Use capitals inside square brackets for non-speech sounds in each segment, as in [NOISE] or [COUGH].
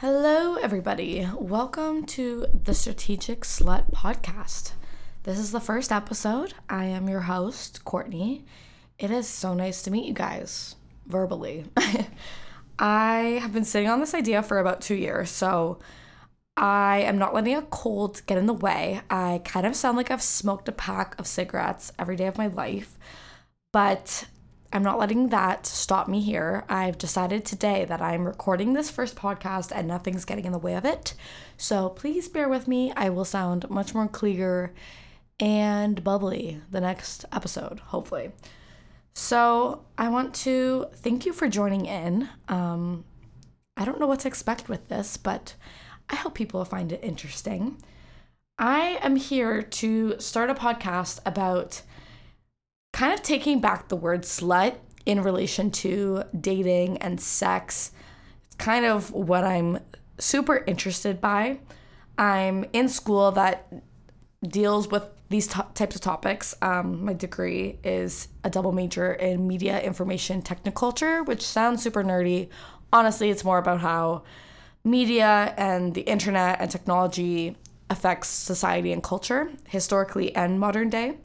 Hello, everybody. Welcome to the Strategic Slut Podcast. This is the first episode. I am your host, Courtney. It is so nice to meet you guys verbally. [LAUGHS] I have been sitting on this idea for about two years, so I am not letting a cold get in the way. I kind of sound like I've smoked a pack of cigarettes every day of my life, but I'm not letting that stop me here. I've decided today that I'm recording this first podcast and nothing's getting in the way of it. So please bear with me. I will sound much more clear and bubbly the next episode, hopefully. So I want to thank you for joining in. Um, I don't know what to expect with this, but I hope people find it interesting. I am here to start a podcast about kind of taking back the word slut in relation to dating and sex. It's kind of what I'm super interested by. I'm in school that deals with these t- types of topics. Um, my degree is a double major in media information technoculture, which sounds super nerdy. Honestly, it's more about how media and the internet and technology affects society and culture, historically and modern day.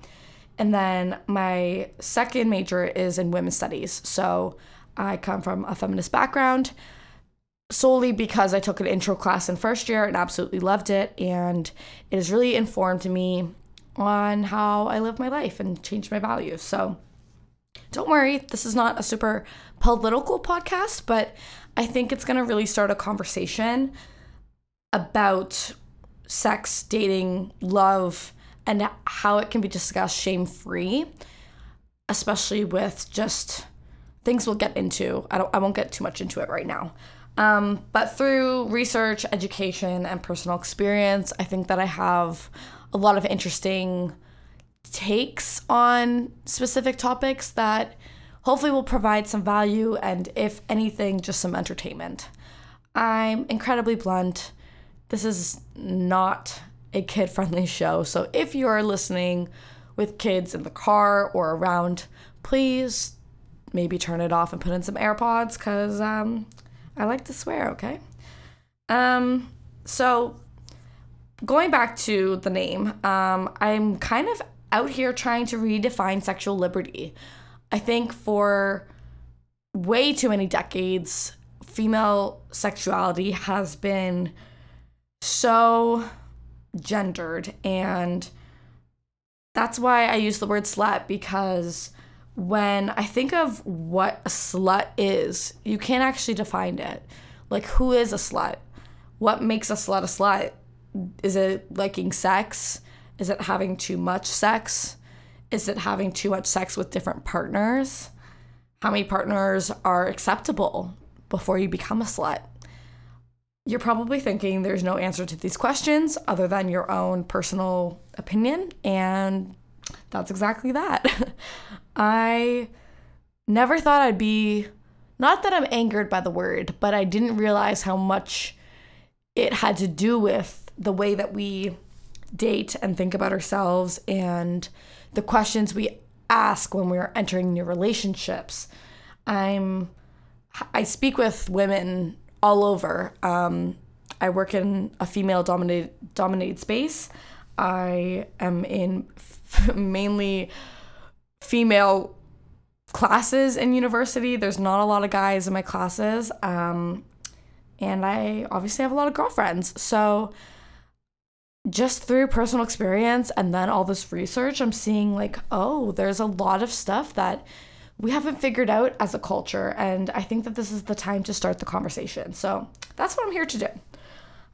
And then my second major is in women's studies. So I come from a feminist background solely because I took an intro class in first year and absolutely loved it. And it has really informed me on how I live my life and changed my values. So don't worry, this is not a super political podcast, but I think it's going to really start a conversation about sex, dating, love, and how it can be discussed shame free, especially with just things we'll get into. I, don't, I won't get too much into it right now. Um, but through research, education, and personal experience, I think that I have a lot of interesting takes on specific topics that hopefully will provide some value and, if anything, just some entertainment. I'm incredibly blunt. This is not a kid friendly show. So if you're listening with kids in the car or around, please maybe turn it off and put in some AirPods because um, I like to swear, okay? Um, so going back to the name, um, I'm kind of out here trying to redefine sexual liberty. I think for way too many decades, female sexuality has been so gendered and that's why I use the word slut because when I think of what a slut is, you can't actually define it. Like, who is a slut? What makes a slut a slut? Is it liking sex? Is it having too much sex? Is it having too much sex with different partners? How many partners are acceptable before you become a slut? You're probably thinking there's no answer to these questions other than your own personal opinion, and that's exactly that. [LAUGHS] I never thought I'd be, not that I'm angered by the word, but I didn't realize how much it had to do with the way that we date and think about ourselves and the questions we ask when we're entering new relationships. I'm I speak with women all over. Um, I work in a female dominated dominated space. I am in f- [LAUGHS] mainly female classes in university. There's not a lot of guys in my classes. Um, and I obviously have a lot of girlfriends. So just through personal experience and then all this research, I'm seeing like, oh, there's a lot of stuff that we haven't figured out as a culture. And I think that this is the time to start the conversation. So that's what I'm here to do.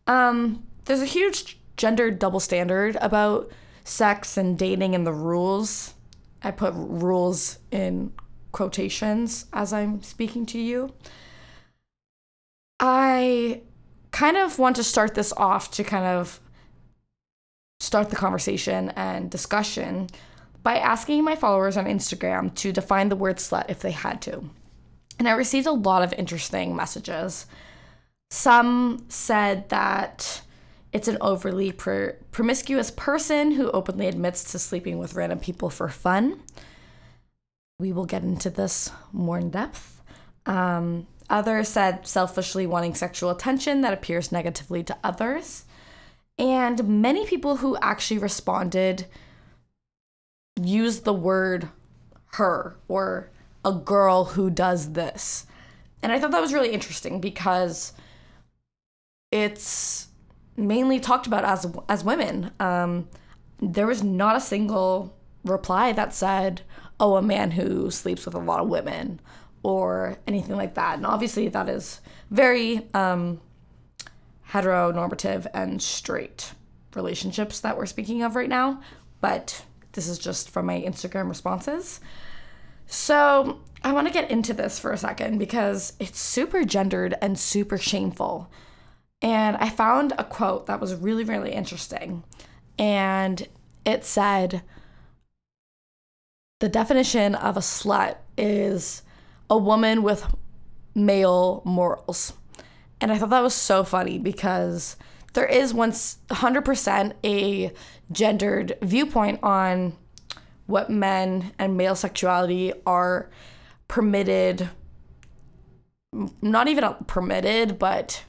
Um, there's a huge gender double standard about sex and dating and the rules. I put rules in quotations as I'm speaking to you. I kind of want to start this off to kind of start the conversation and discussion by asking my followers on Instagram to define the word slut if they had to. And I received a lot of interesting messages. Some said that it's an overly pr- promiscuous person who openly admits to sleeping with random people for fun. We will get into this more in depth. Um, Others said selfishly wanting sexual attention that appears negatively to others. And many people who actually responded used the word her or a girl who does this. And I thought that was really interesting because it's mainly talked about as as women. Um, there was not a single reply that said, "Oh, a man who sleeps with a lot of women," or anything like that. And obviously, that is very um, heteronormative and straight relationships that we're speaking of right now. But this is just from my Instagram responses. So I want to get into this for a second because it's super gendered and super shameful. And I found a quote that was really, really interesting. And it said, the definition of a slut is a woman with male morals. And I thought that was so funny because there is once 100% a gendered viewpoint on what men and male sexuality are permitted not even permitted but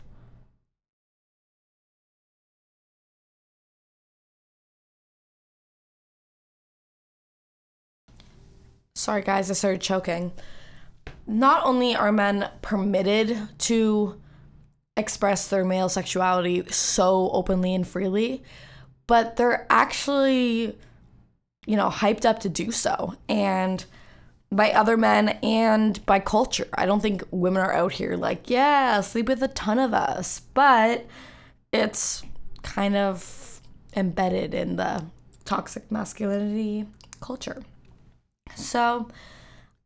Sorry, guys, I started choking. Not only are men permitted to express their male sexuality so openly and freely, but they're actually, you know, hyped up to do so. And by other men and by culture. I don't think women are out here like, yeah, sleep with a ton of us, but it's kind of embedded in the toxic masculinity culture. So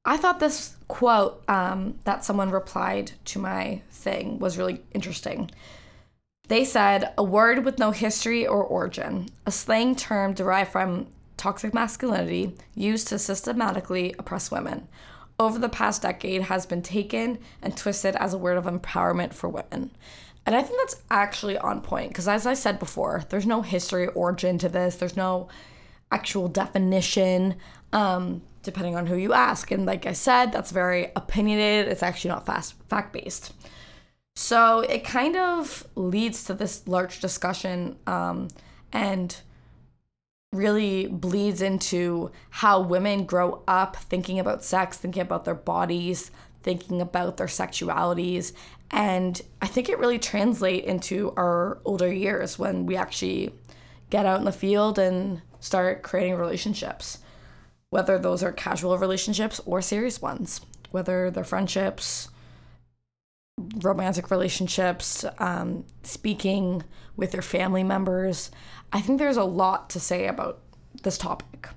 I thought this quote um, that someone replied to my thing was really interesting. They said, a word with no history or origin, a slang term derived from toxic masculinity used to systematically oppress women over the past decade has been taken and twisted as a word of empowerment for women. And I think that's actually on point because, as I said before, there's no history origin to this, there's no actual definition. Um, depending on who you ask. And like I said, that's very opinionated. It's actually not fast fact based. So it kind of leads to this large discussion um, and really bleeds into how women grow up thinking about sex, thinking about their bodies, thinking about their sexualities. And I think it really translates into our older years when we actually get out in the field and start creating relationships whether those are casual relationships or serious ones, whether they're friendships, romantic relationships, um, speaking with your family members. I think there's a lot to say about this topic.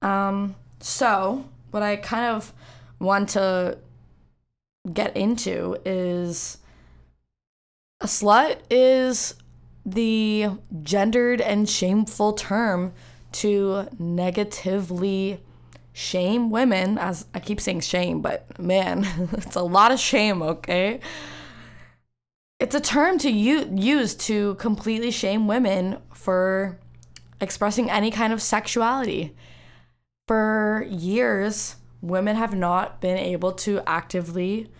Um, so, what I kind of want to get into is a slut is the gendered and shameful term to negatively shame women as I keep saying shame, but man, [LAUGHS] it's a lot of shame, okay? It's a term to u- use to completely shame women for expressing any kind of sexuality. For years, women have not been able to actively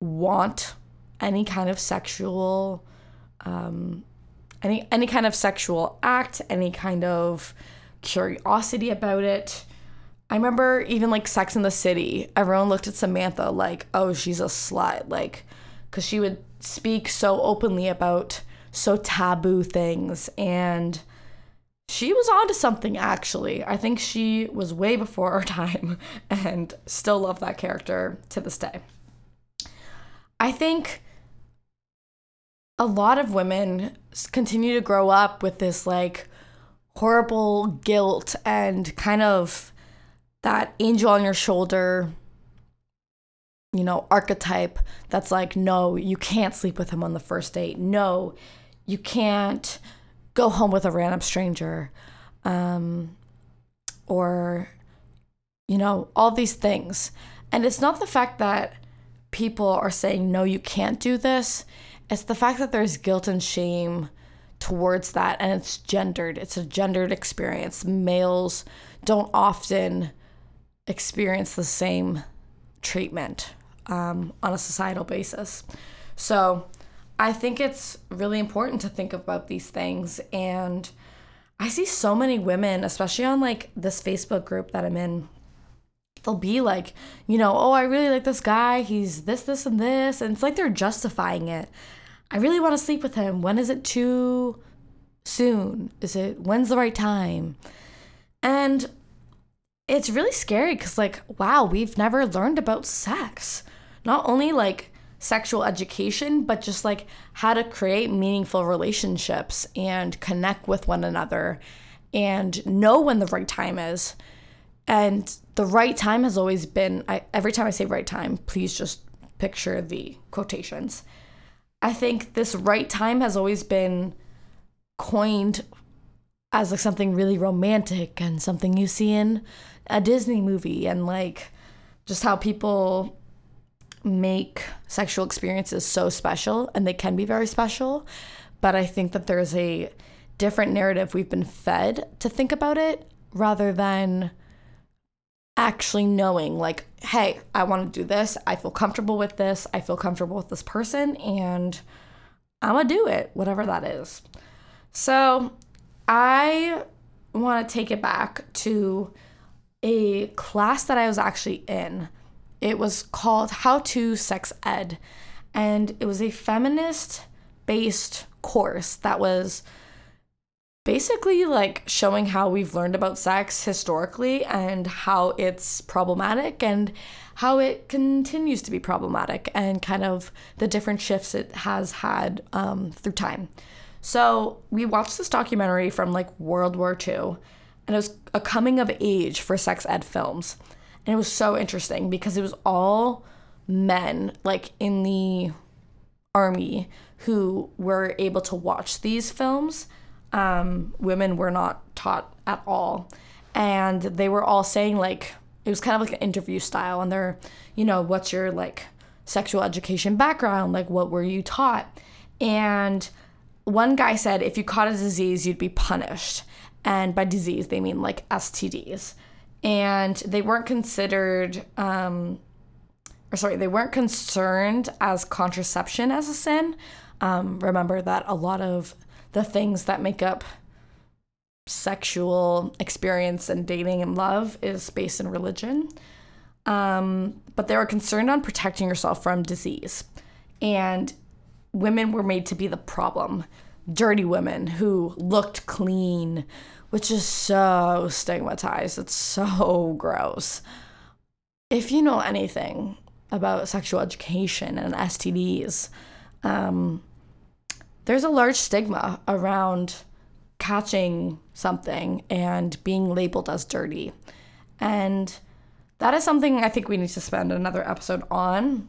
want any kind of sexual um, any any kind of sexual act, any kind of curiosity about it. I remember even like Sex in the City, everyone looked at Samantha like, "Oh, she's a slut," like cuz she would speak so openly about so taboo things and she was onto something actually. I think she was way before her [LAUGHS] time and still love that character to this day. I think a lot of women continue to grow up with this like horrible guilt and kind of that angel on your shoulder you know archetype that's like no you can't sleep with him on the first date. No you can't go home with a random stranger. Um, or you know all these things. And it's not the fact that people are saying no you can't do this it's the fact that there's guilt and shame towards that and it's gendered. It's a gendered experience. Males don't often experience the same treatment um, on a societal basis. So I think it's really important to think about these things. And I see so many women, especially on like this Facebook group that I'm in, they'll be like, you know, oh, I really like this guy. He's this, this, and this. And it's like they're justifying it. I really want to sleep with him. When is it too soon? Is it when's the right time? And it's really scary because, like, wow, we've never learned about sex. Not only like sexual education, but just like how to create meaningful relationships and connect with one another and know when the right time is. And the right time has always been, I, every time I say right time, please just picture the quotations. I think this right time has always been coined as like something really romantic and something you see in a Disney movie and like just how people make sexual experiences so special and they can be very special but i think that there's a different narrative we've been fed to think about it rather than actually knowing like hey i want to do this. I feel comfortable with this. I feel comfortable with this person and i'm gonna do it whatever that is. So i want to take it back to a class that i was actually in. It was called how to sex ed and it was a feminist based course that was basically like showing how we've learned about sex historically and how it's problematic and how it continues to be problematic and kind of the different shifts it has had um, through time. So we watched this documentary from like World War II, and it was a coming of age for sex ed films. And it was so interesting because it was all men, like in the army, who were able to watch these films um, women were not taught at all. And they were all saying, like, it was kind of like an interview style. And they're, you know, what's your like sexual education background? Like, what were you taught? And one guy said, if you caught a disease, you'd be punished. And by disease, they mean like STDs. And they weren't considered, um, or sorry, they weren't concerned as contraception as a sin. Um, remember that a lot of the things that make up sexual experience and dating and love is based in religion. Um, but they were concerned on protecting yourself from disease. And women were made to be the problem. Dirty women who looked clean, which is so stigmatized. It's so gross. If you know anything about sexual education and STDs, um, there's a large stigma around catching something and being labeled as dirty. And that is something I think we need to spend another episode on.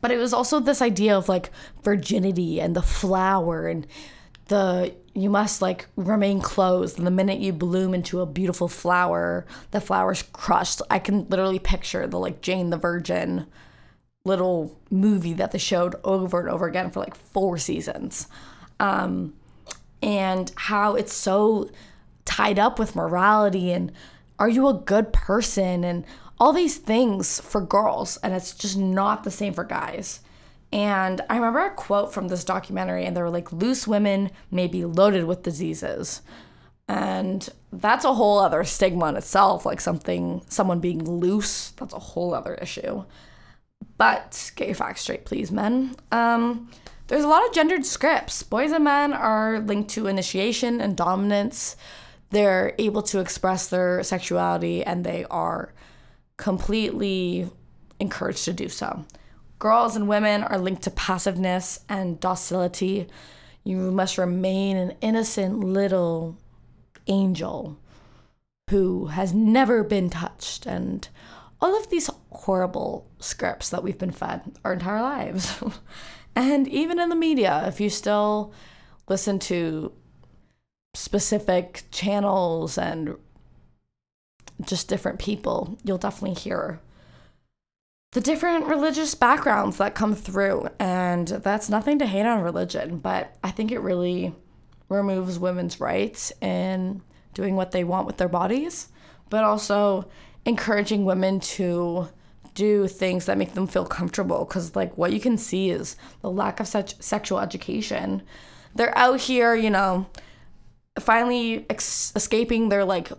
But it was also this idea of like virginity and the flower and the you must like remain closed and the minute you bloom into a beautiful flower the flower's crushed i can literally picture the like jane the virgin little movie that they showed over and over again for like four seasons. Um, and how it's so tied up with morality and are you a good person and all these things for girls and it's just not the same for guys. And I remember a quote from this documentary and they were like loose women may be loaded with diseases. And that's a whole other stigma in itself, like something someone being loose, that's a whole other issue. But get your facts straight, please, men. Um, there's a lot of gendered scripts. Boys and men are linked to initiation and dominance. They're able to express their sexuality and they are completely encouraged to do so. Girls and women are linked to passiveness and docility. You must remain an innocent little angel who has never been touched and all of these horrible scripts that we've been fed our entire lives. [LAUGHS] and even in the media, if you still listen to specific channels and just different people, you'll definitely hear the different religious backgrounds that come through. And that's nothing to hate on religion, but I think it really removes women's rights in doing what they want with their bodies, but also encouraging women to do things that make them feel comfortable because like what you can see is the lack of such sexual education. They're out here you know finally ex- escaping their like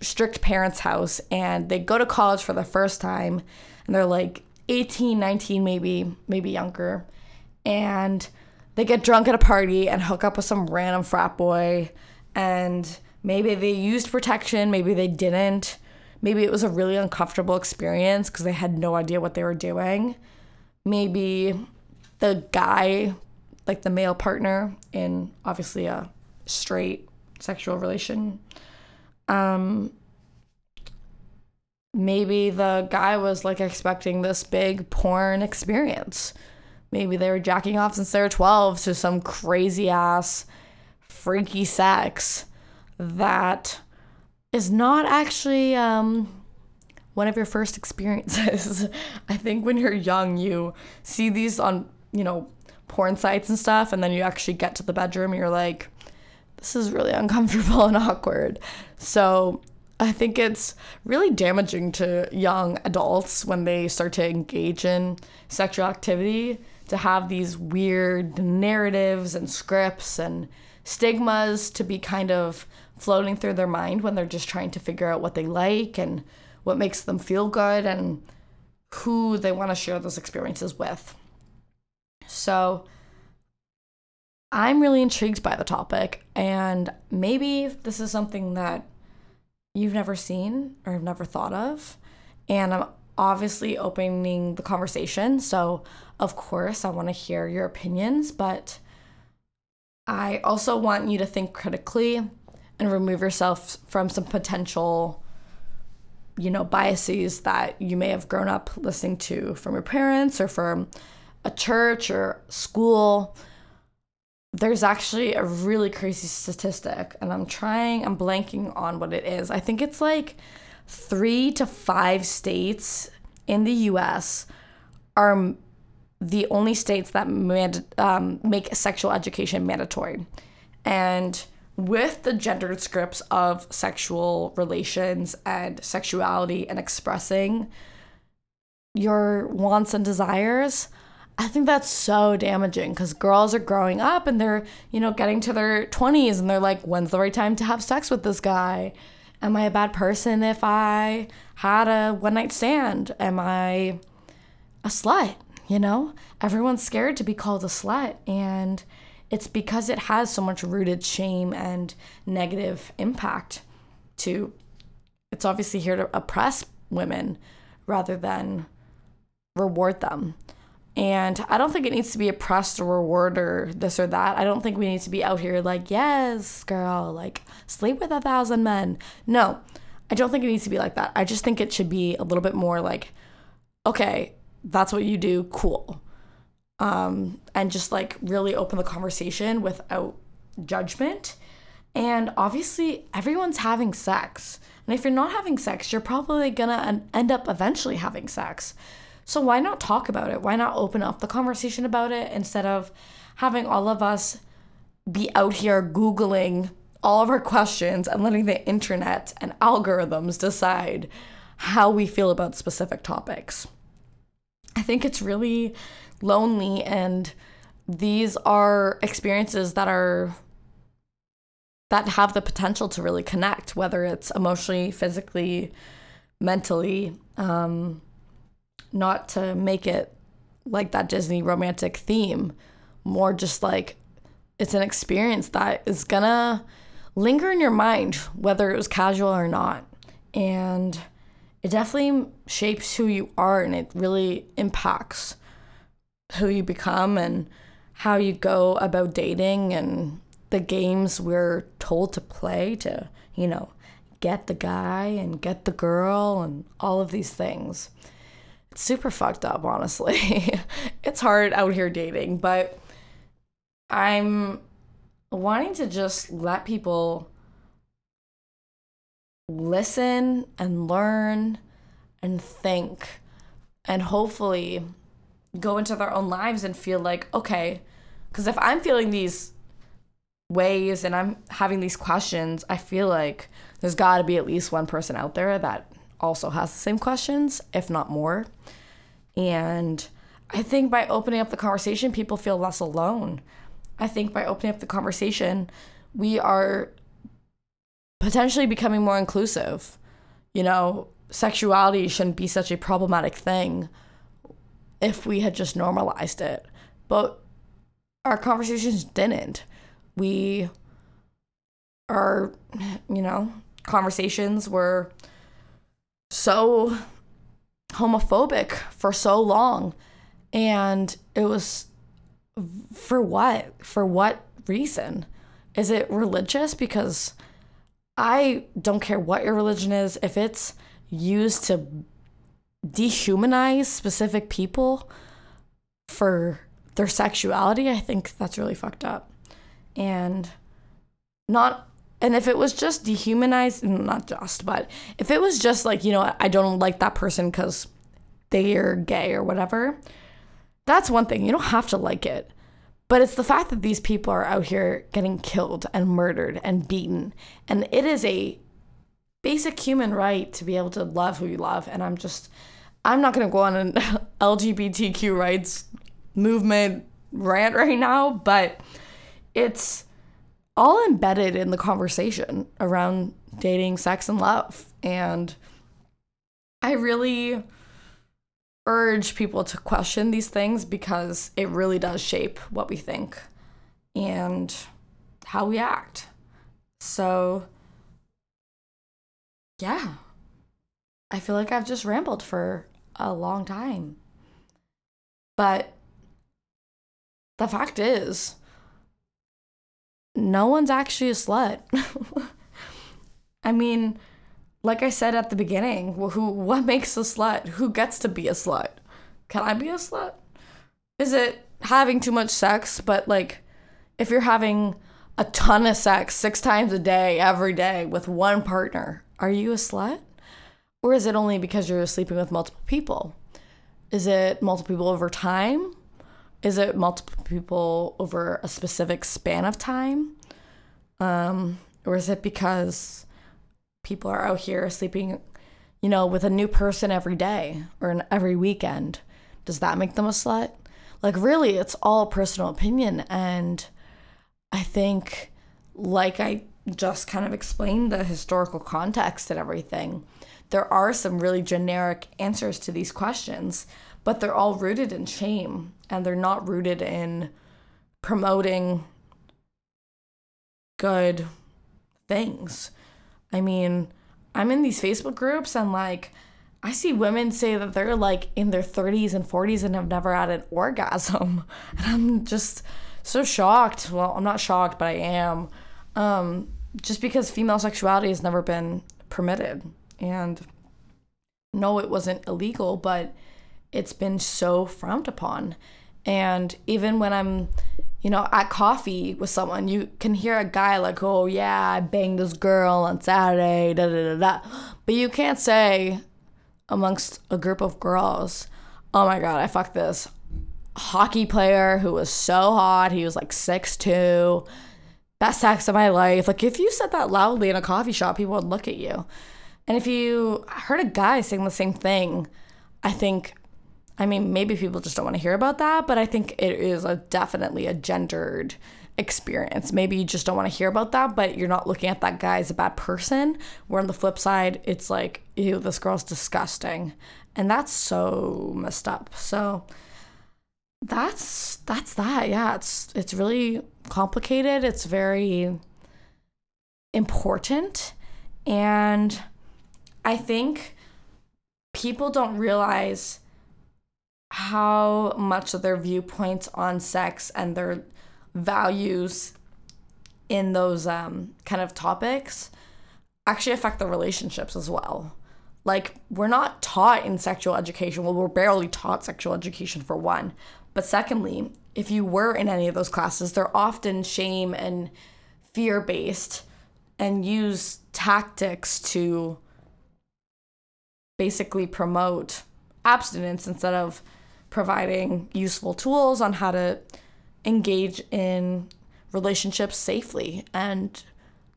strict parents house and they go to college for the first time and they're like 18 19 maybe maybe younger and they get drunk at a party and hook up with some random frat boy and maybe they used protection maybe they didn't Maybe it was a really uncomfortable experience because they had no idea what they were doing. Maybe the guy, like the male partner in obviously a straight sexual relation, um, maybe the guy was like expecting this big porn experience. Maybe they were jacking off since they were 12 to some crazy ass freaky sex that is not actually um, one of your first experiences. [LAUGHS] I think when you're young, you see these on, you know, porn sites and stuff, and then you actually get to the bedroom and you're like, this is really uncomfortable and [LAUGHS] awkward. So I think it's really damaging to young adults when they start to engage in sexual activity to have these weird narratives and scripts and stigmas to be kind of floating through their mind when they're just trying to figure out what they like and what makes them feel good and who they want to share those experiences with. So I'm really intrigued by the topic, and maybe this is something that you've never seen or have never thought of. And I'm obviously opening the conversation. So, of course, I want to hear your opinions, but I also want you to think critically and remove yourself from some potential you know biases that you may have grown up listening to from your parents or from a church or school. There's actually a really crazy statistic and i'm trying i'm blanking on what it is. I think it's like three to five states in the us are the only states that mand- um, make sexual education mandatory. And with the gendered scripts of sexual relations and sexuality and expressing your wants and desires, I think that's so damaging because girls are growing up and they're, you know, getting to their 20s and they're like, when's the right time to have sex with this guy? Am I a bad person if I had a one night stand? Am I a slut? You know, everyone's scared to be called a slut. And it's because it has so much rooted shame and negative impact to it's obviously here to oppress women rather than reward them. And I don't think it needs to be oppressed or reward or this or that. I don't think we need to be out here like, yes, girl, like sleep with a thousand men. No, I don't think it needs to be like that. I just think it should be a little bit more like, okay, that's what you do, cool um, and just like really open the conversation without judgment. And obviously, everyone's having sex. And if you're not having sex, you're probably gonna end up eventually having sex. So why not talk about it? Why not open up the conversation about it instead of having all of us be out here Googling all of our questions and letting the internet and algorithms decide how we feel about specific topics? I think it's really lonely and these are experiences that are that have the potential to really connect whether it's emotionally physically mentally um not to make it like that disney romantic theme more just like it's an experience that is gonna linger in your mind whether it was casual or not. And it definitely shapes who you are and it really impacts who you become and how you go about dating and the games we're told to play to, you know, get the guy and get the girl and all of these things. It's super fucked up, honestly. [LAUGHS] it's hard out here dating, but I'm wanting to just let people listen and learn and think and hopefully go into their own lives and feel like, okay, because if I'm feeling these ways and I'm having these questions, I feel like there's got to be at least one person out there that also has the same questions, if not more. And I think by opening up the conversation, people feel less alone. I think by opening up the conversation, we are potentially becoming more inclusive. You know, sexuality shouldn't be such a problematic thing if we had just normalized it. But our conversations didn't. We our you know, conversations were so homophobic for so long and it was for what? For what reason? Is it religious because I don't care what your religion is if it's used to dehumanize specific people for their sexuality, I think that's really fucked up. And not and if it was just dehumanized, not just, but if it was just like, you know, I don't like that person because they are gay or whatever, that's one thing. You don't have to like it. But it's the fact that these people are out here getting killed and murdered and beaten. And it is a basic human right to be able to love who you love. And I'm just, I'm not going to go on an [LAUGHS] LGBTQ rights movement rant right now, but it's all embedded in the conversation around dating, sex, and love. And I really urge people to question these things because it really does shape what we think and how we act. So, yeah, I feel like I've just rambled for a long time. But the fact is, no one's actually a slut. [LAUGHS] I mean, like I said at the beginning, who what makes a slut? Who gets to be a slut? Can I be a slut? Is it having too much sex? But like, if you're having a ton of sex six times a day, every day with one partner, are you a slut? Or is it only because you're sleeping with multiple people? Is it multiple people over time? Is it multiple people over a specific span of time? Um, or is it because people are out here sleeping, you know, with a new person every day or every weekend? Does that make them a slut? Like, really, it's all personal opinion. And I think, like I just kind of explained the historical context and everything, there are some really generic answers to these questions but they're all rooted in shame and they're not rooted in promoting good things. I mean, I'm in these Facebook groups and like I see women say that they're like in their 30s and 40s and have never had an orgasm. [LAUGHS] And I'm just so shocked. Well, I'm not shocked, but I am. Um, just because female sexuality has never been permitted. And no, it wasn't illegal, but it's been so frowned upon. And even when I'm, you know, at coffee with someone, you can hear a guy like, oh, yeah, I banged this girl on Saturday, da da da da. But you can't say amongst a group of girls, oh my God, I fucked this hockey player who was so hot. He was like six two, best sex of my life. Like, if you said that loudly in a coffee shop, people would look at you. And if you heard a guy saying the same thing, I think I mean, maybe people just don't want to hear about that, but I think it is a definitely a gendered experience. Maybe you just don't want to hear about that, but you're not looking at that guy as a bad person. Where on the flip side, it's like, ew, this girl's disgusting. And that's so messed up. So that's that's that. Yeah, it's it's really complicated. It's very important. And I think people don't realize how much of their viewpoints on sex and their values in those um, kind of topics actually affect the relationships as well. Like, we're not taught in sexual education. Well, we're barely taught sexual education for one. But secondly, if you were in any of those classes, they're often shame and fear based and use tactics to basically promote abstinence instead of providing useful tools on how to engage in relationships safely and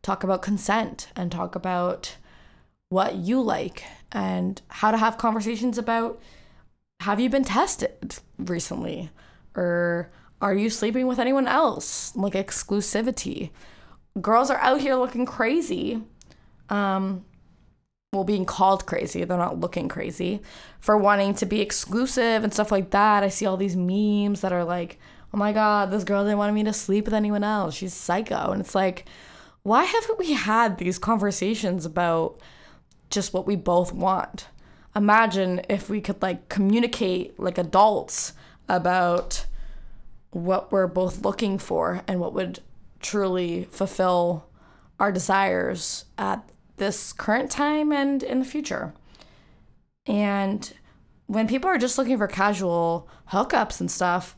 talk about consent and talk about what you like and how to have conversations about have you been tested recently? Or are you sleeping with anyone else? Like exclusivity. Girls are out here looking crazy. Um well being called crazy they're not looking crazy for wanting to be exclusive and stuff like that. I see all these memes that are like oh my god this girl didn't want me to sleep with anyone else. She's psycho. And it's like why haven't we had these conversations about just what we both want? Imagine if we could like communicate like adults about what we're both looking for and what would truly fulfill our desires at this current time and in the future. And when people are just looking for casual hookups and stuff,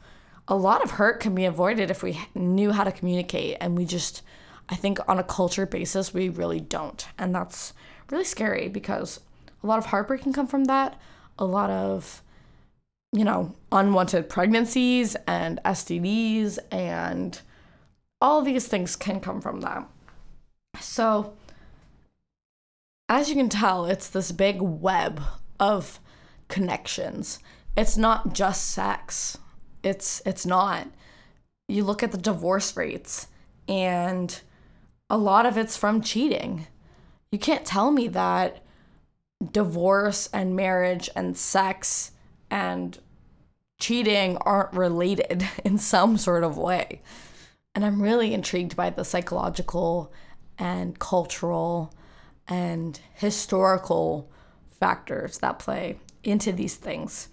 a lot of hurt can be avoided if we knew how to communicate. And we just, I think, on a culture basis, we really don't. And that's really scary because a lot of heartbreak can come from that. A lot of, you know, unwanted pregnancies and STDs and all these things can come from that. So, as you can tell, it's this big web of connections. It's not just sex. It's it's not. You look at the divorce rates and a lot of it's from cheating. You can't tell me that divorce and marriage and sex and cheating aren't related [LAUGHS] in some sort of way. And I'm really intrigued by the psychological and cultural and historical factors that play into these things.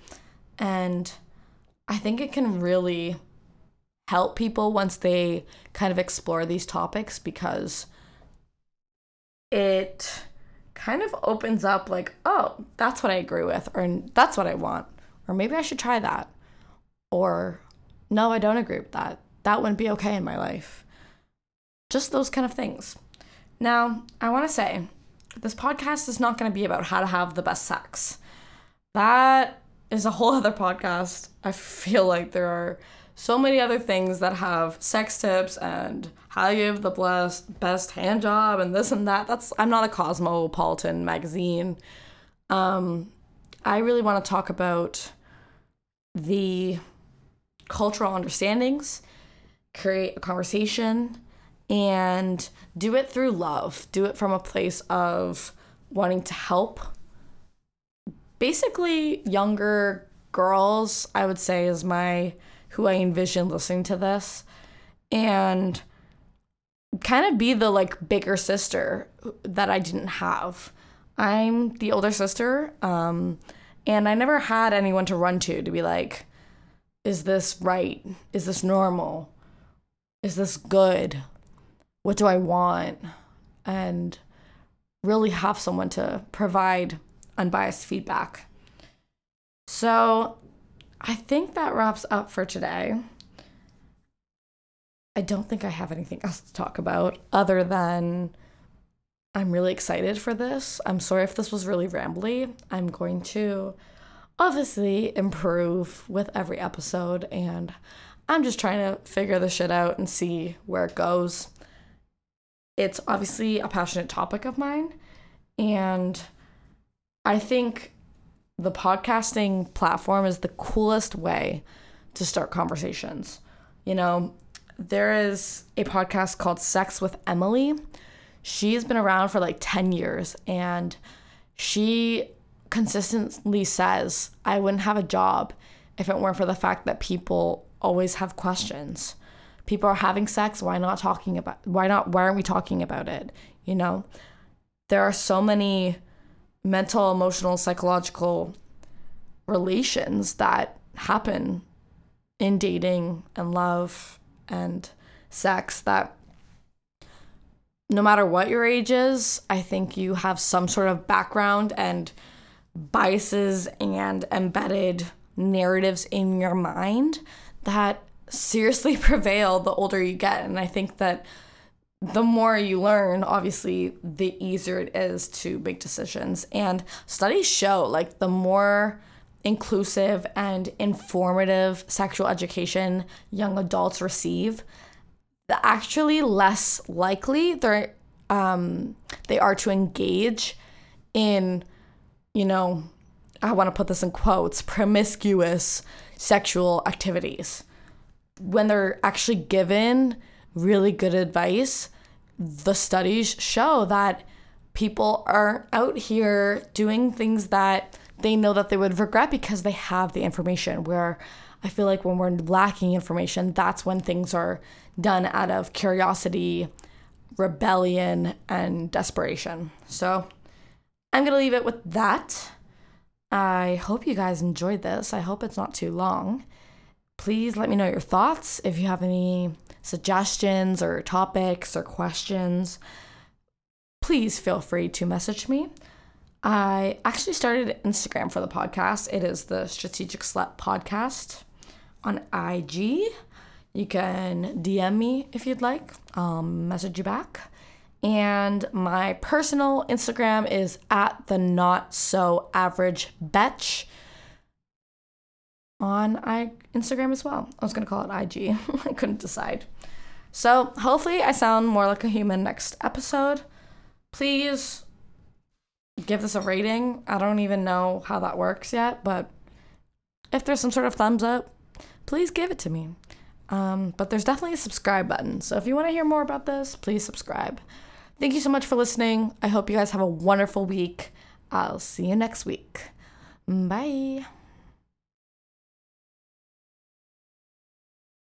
And I think it can really help people once they kind of explore these topics because it kind of opens up like, oh, that's what I agree with, or that's what I want, or maybe I should try that, or no, I don't agree with that. That wouldn't be okay in my life. Just those kind of things. Now, I want to say this podcast is not going to be about how to have the best sex. That is a whole [LAUGHS] other podcast. I feel like there are so many other things that have sex tips and how you have the best best hand job and this and that. That's I'm not a cosmopolitan magazine. Um, I really want to talk about the cultural understandings, create a conversation, and do it through love. Do it from a place of wanting to help. Basically, younger girls, I would say, is my who I envision listening to this. And kind of be the like bigger sister that I didn't have. I'm the older sister, um, and I never had anyone to run to to be like, is this right? Is this normal? Is this good? What do I want? And really have someone to provide unbiased feedback. So I think that wraps up for today. I don't think I have anything [LAUGHS] else to talk about other than I'm really excited for this. I'm sorry if this was really rambly. I'm going to obviously improve with every episode, and I'm just trying to figure this shit out and see where it goes it's obviously a passionate topic of mine. And I think the podcasting platform is the coolest way to start conversations. You know, there is a podcast called Sex with Emily. She's been around for like 10 years and she consistently says, I wouldn't have a job if it weren't for the fact that people always have questions people are having sex why not talking about why not why aren't we talking about it you know? There are so many mental emotional psychological relations that happen in dating and love and sex that no matter what your age is, I think you have some sort of background and biases and embedded narratives in your mind that seriously [LAUGHS] prevail the older you get. And I think that the more you learn, obviously, the easier it is to make decisions. And studies show like the more inclusive and informative sexual education young adults receive, the actually less likely they're um, they are to engage in you know, I want to put this in quotes, promiscuous sexual activities. When they're actually given really good advice, the studies show that people are out here doing things that they know that they would regret because they have the information. Where I feel like when we're lacking information, that's when things are done out of curiosity, rebellion, and desperation. So I'm going to leave it with that. I hope you guys enjoyed this. I hope it's not too long. Please let me know your thoughts if you have any suggestions or topics or questions. Please feel free to message me. I actually started Instagram for the podcast. It is the Strategic Slut Podcast on IG. You can DM me if you'd like. I'll message you back. And my personal Instagram is at the not so average betch on I Instagram as well. I was gonna call it IG. [LAUGHS] I couldn't decide. So hopefully I sound more like a human next episode. Please give this a rating. I don't even know how that works yet, but if there's some sort of thumbs up, please give it to me. Um, but there's definitely a subscribe button. So if you want to hear more about this, please subscribe. Thank you so much for listening. I hope you guys have a wonderful week. I'll see you next week. Bye.